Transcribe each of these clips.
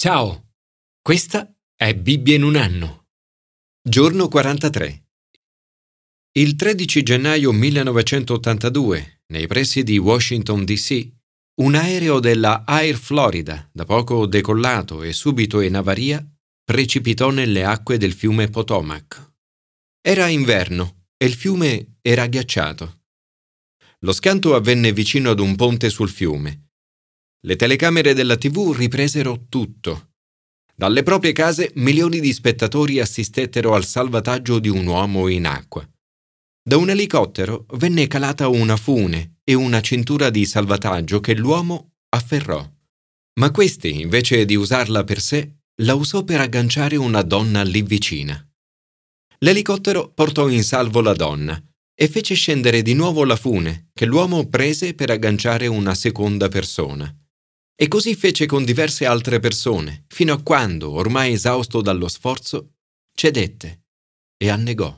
Ciao, questa è Bibbia in un anno. Giorno 43. Il 13 gennaio 1982, nei pressi di Washington DC, un aereo della Air Florida, da poco decollato e subito in avaria, precipitò nelle acque del fiume Potomac. Era inverno e il fiume era ghiacciato. Lo scanto avvenne vicino ad un ponte sul fiume le telecamere della TV ripresero tutto. Dalle proprie case milioni di spettatori assistettero al salvataggio di un uomo in acqua. Da un elicottero venne calata una fune e una cintura di salvataggio che l'uomo afferrò. Ma questi, invece di usarla per sé, la usò per agganciare una donna lì vicina. L'elicottero portò in salvo la donna e fece scendere di nuovo la fune che l'uomo prese per agganciare una seconda persona. E così fece con diverse altre persone, fino a quando, ormai esausto dallo sforzo, cedette e annegò.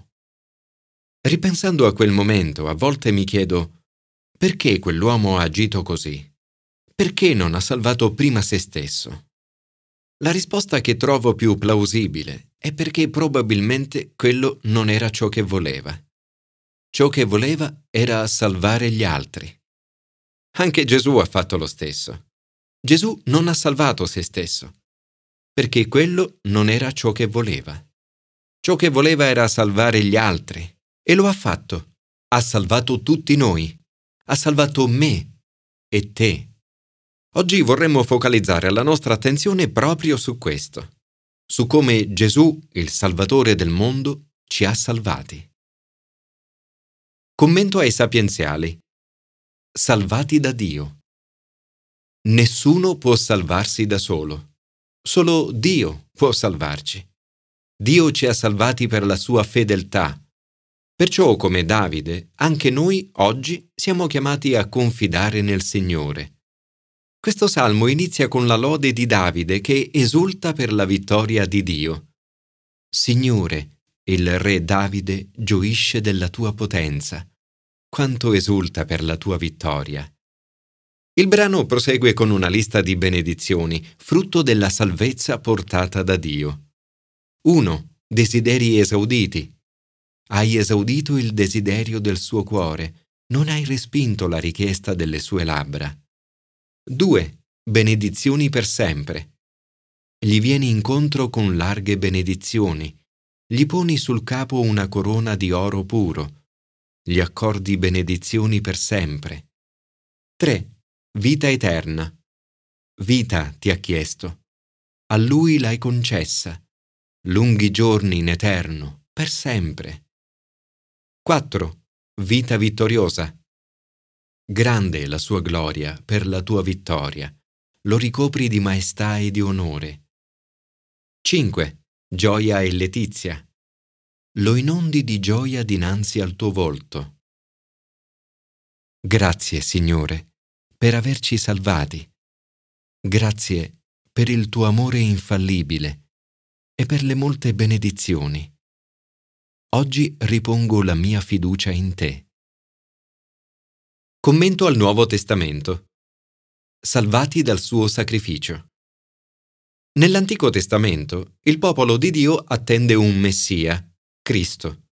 Ripensando a quel momento, a volte mi chiedo perché quell'uomo ha agito così? Perché non ha salvato prima se stesso? La risposta che trovo più plausibile è perché probabilmente quello non era ciò che voleva. Ciò che voleva era salvare gli altri. Anche Gesù ha fatto lo stesso. Gesù non ha salvato se stesso, perché quello non era ciò che voleva. Ciò che voleva era salvare gli altri, e lo ha fatto. Ha salvato tutti noi. Ha salvato me e te. Oggi vorremmo focalizzare la nostra attenzione proprio su questo, su come Gesù, il Salvatore del mondo, ci ha salvati. Commento ai sapienziali. Salvati da Dio. Nessuno può salvarsi da solo. Solo Dio può salvarci. Dio ci ha salvati per la sua fedeltà. Perciò, come Davide, anche noi oggi siamo chiamati a confidare nel Signore. Questo salmo inizia con la lode di Davide che esulta per la vittoria di Dio. Signore, il re Davide gioisce della tua potenza. Quanto esulta per la tua vittoria. Il brano prosegue con una lista di benedizioni, frutto della salvezza portata da Dio. 1. Desideri esauditi. Hai esaudito il desiderio del suo cuore, non hai respinto la richiesta delle sue labbra. 2. Benedizioni per sempre. Gli vieni incontro con larghe benedizioni, gli poni sul capo una corona di oro puro, gli accordi benedizioni per sempre. 3 Vita eterna. Vita ti ha chiesto. A lui l'hai concessa. Lunghi giorni in eterno, per sempre. 4. Vita vittoriosa. Grande è la sua gloria per la tua vittoria. Lo ricopri di maestà e di onore. 5. Gioia e letizia. Lo inondi di gioia dinanzi al tuo volto. Grazie, Signore per averci salvati. Grazie per il tuo amore infallibile e per le molte benedizioni. Oggi ripongo la mia fiducia in te. Commento al Nuovo Testamento. Salvati dal suo sacrificio. Nell'Antico Testamento il popolo di Dio attende un Messia, Cristo.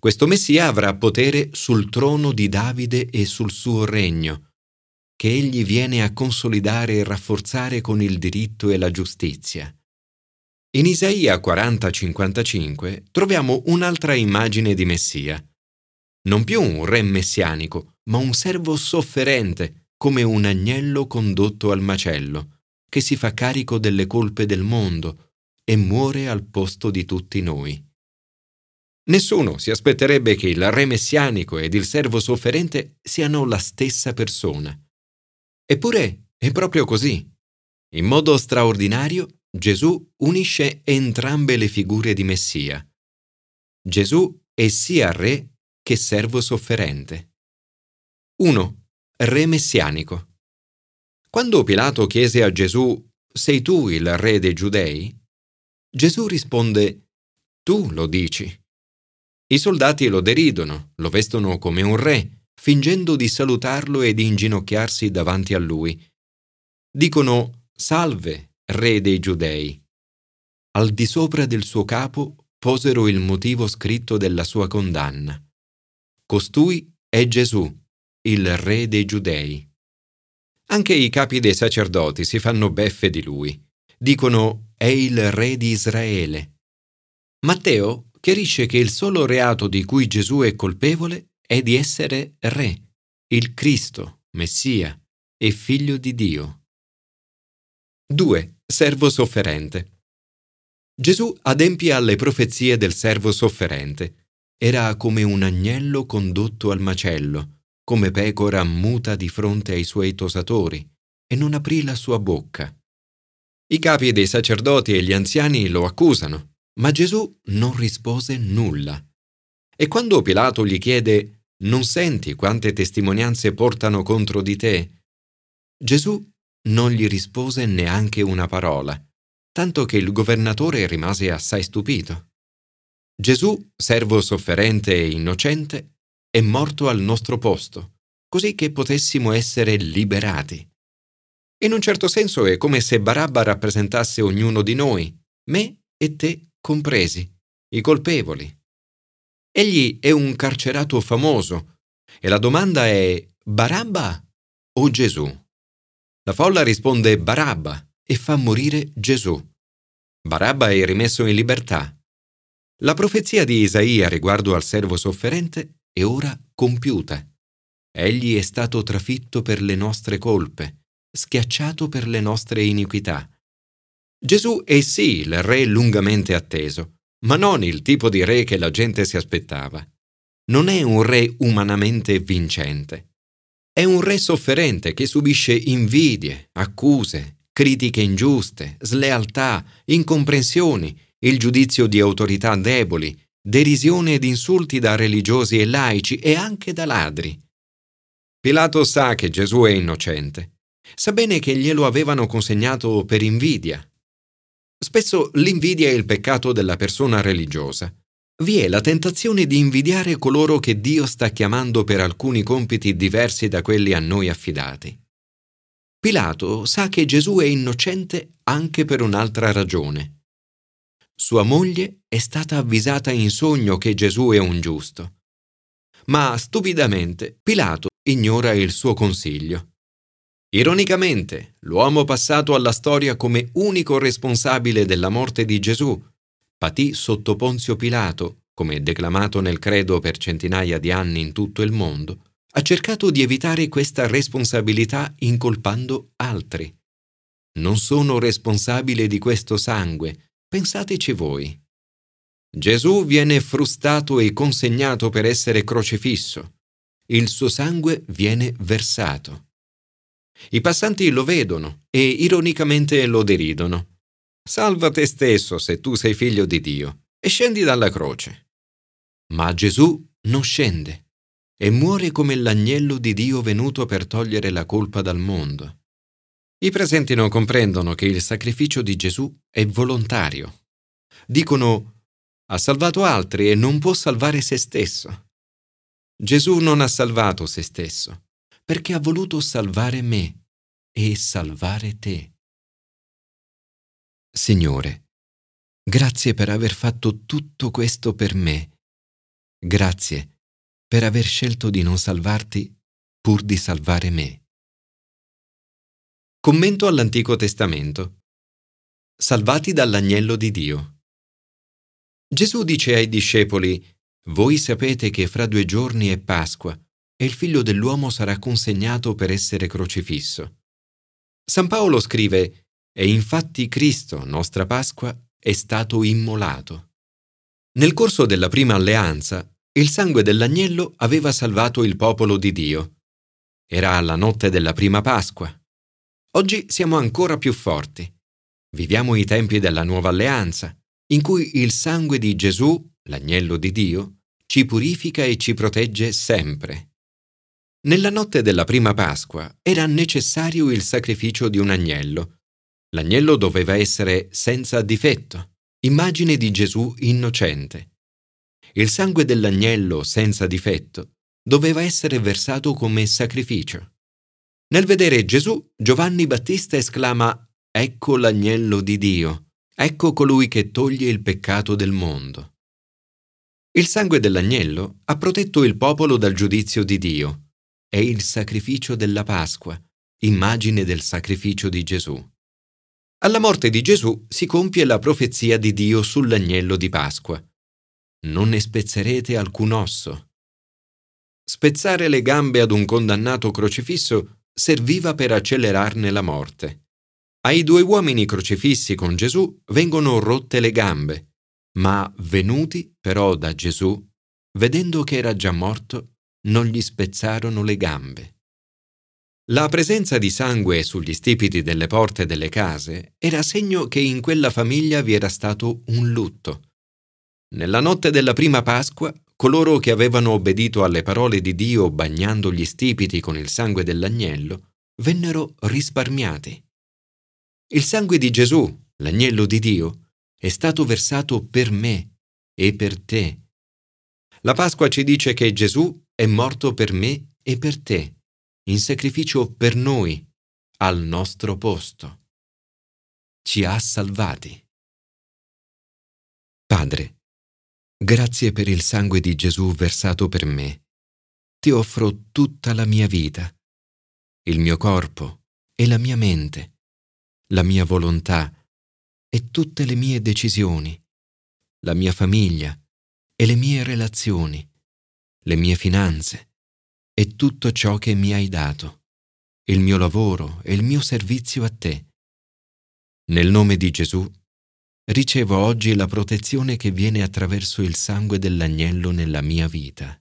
Questo Messia avrà potere sul trono di Davide e sul suo regno, che egli viene a consolidare e rafforzare con il diritto e la giustizia. In Isaia 40-55 troviamo un'altra immagine di Messia. Non più un re messianico, ma un servo sofferente, come un agnello condotto al macello, che si fa carico delle colpe del mondo e muore al posto di tutti noi. Nessuno si aspetterebbe che il re messianico ed il servo sofferente siano la stessa persona. Eppure è proprio così. In modo straordinario Gesù unisce entrambe le figure di Messia. Gesù è sia re che servo sofferente. 1. Re messianico. Quando Pilato chiese a Gesù Sei tu il re dei giudei? Gesù risponde Tu lo dici. I soldati lo deridono, lo vestono come un re fingendo di salutarlo e di inginocchiarsi davanti a lui. Dicono Salve, re dei giudei. Al di sopra del suo capo posero il motivo scritto della sua condanna. Costui è Gesù, il re dei giudei. Anche i capi dei sacerdoti si fanno beffe di lui. Dicono è il re di Israele. Matteo chiarisce che il solo reato di cui Gesù è colpevole è di essere re, il Cristo, Messia e figlio di Dio. 2. Servo sofferente. Gesù adempie alle profezie del servo sofferente. Era come un agnello condotto al macello, come pecora muta di fronte ai suoi tosatori, e non aprì la sua bocca. I capi dei sacerdoti e gli anziani lo accusano, ma Gesù non rispose nulla. E quando Pilato gli chiede Non senti quante testimonianze portano contro di te? Gesù non gli rispose neanche una parola, tanto che il governatore rimase assai stupito. Gesù, servo sofferente e innocente, è morto al nostro posto, così che potessimo essere liberati. In un certo senso è come se Barabba rappresentasse ognuno di noi, me e te compresi, i colpevoli. Egli è un carcerato famoso e la domanda è Barabba o Gesù? La folla risponde Barabba e fa morire Gesù. Barabba è rimesso in libertà. La profezia di Isaia riguardo al servo sofferente è ora compiuta. Egli è stato trafitto per le nostre colpe, schiacciato per le nostre iniquità. Gesù è sì il re lungamente atteso, ma non il tipo di re che la gente si aspettava. Non è un re umanamente vincente. È un re sofferente che subisce invidie, accuse, critiche ingiuste, slealtà, incomprensioni, il giudizio di autorità deboli, derisione ed insulti da religiosi e laici e anche da ladri. Pilato sa che Gesù è innocente. Sa bene che glielo avevano consegnato per invidia. Spesso l'invidia è il peccato della persona religiosa vi è la tentazione di invidiare coloro che Dio sta chiamando per alcuni compiti diversi da quelli a noi affidati. Pilato sa che Gesù è innocente anche per un'altra ragione. Sua moglie è stata avvisata in sogno che Gesù è un giusto. Ma stupidamente Pilato ignora il suo consiglio. Ironicamente, l'uomo passato alla storia come unico responsabile della morte di Gesù patì sotto Ponzio Pilato, come declamato nel credo per centinaia di anni in tutto il mondo, ha cercato di evitare questa responsabilità incolpando altri. Non sono responsabile di questo sangue, pensateci voi. Gesù viene frustato e consegnato per essere crocifisso. Il suo sangue viene versato. I passanti lo vedono e ironicamente lo deridono. Salva te stesso se tu sei figlio di Dio e scendi dalla croce. Ma Gesù non scende e muore come l'agnello di Dio venuto per togliere la colpa dal mondo. I presenti non comprendono che il sacrificio di Gesù è volontario. Dicono ha salvato altri e non può salvare se stesso. Gesù non ha salvato se stesso perché ha voluto salvare me e salvare te. Signore, grazie per aver fatto tutto questo per me. Grazie per aver scelto di non salvarti pur di salvare me. Commento all'Antico Testamento. Salvati dall'agnello di Dio. Gesù dice ai discepoli, Voi sapete che fra due giorni è Pasqua e il figlio dell'uomo sarà consegnato per essere crocifisso. San Paolo scrive, e infatti Cristo, nostra Pasqua, è stato immolato. Nel corso della prima alleanza, il sangue dell'agnello aveva salvato il popolo di Dio. Era la notte della prima Pasqua. Oggi siamo ancora più forti. Viviamo i tempi della nuova alleanza, in cui il sangue di Gesù, l'agnello di Dio, ci purifica e ci protegge sempre. Nella notte della prima Pasqua era necessario il sacrificio di un agnello, L'agnello doveva essere senza difetto, immagine di Gesù innocente. Il sangue dell'agnello senza difetto doveva essere versato come sacrificio. Nel vedere Gesù, Giovanni Battista esclama ecco l'agnello di Dio, ecco colui che toglie il peccato del mondo. Il sangue dell'agnello ha protetto il popolo dal giudizio di Dio. È il sacrificio della Pasqua, immagine del sacrificio di Gesù. Alla morte di Gesù si compie la profezia di Dio sull'agnello di Pasqua. Non ne spezzerete alcun osso. Spezzare le gambe ad un condannato crocifisso serviva per accelerarne la morte. Ai due uomini crocifissi con Gesù vengono rotte le gambe, ma venuti però da Gesù, vedendo che era già morto, non gli spezzarono le gambe. La presenza di sangue sugli stipiti delle porte delle case era segno che in quella famiglia vi era stato un lutto. Nella notte della prima Pasqua, coloro che avevano obbedito alle parole di Dio bagnando gli stipiti con il sangue dell'agnello, vennero risparmiati. Il sangue di Gesù, l'agnello di Dio, è stato versato per me e per te. La Pasqua ci dice che Gesù è morto per me e per te, in sacrificio per noi, al nostro posto. Ci ha salvati. Padre, Grazie per il sangue di Gesù versato per me. Ti offro tutta la mia vita, il mio corpo e la mia mente, la mia volontà e tutte le mie decisioni, la mia famiglia e le mie relazioni, le mie finanze e tutto ciò che mi hai dato, il mio lavoro e il mio servizio a te. Nel nome di Gesù ricevo oggi la protezione che viene attraverso il sangue dell'agnello nella mia vita.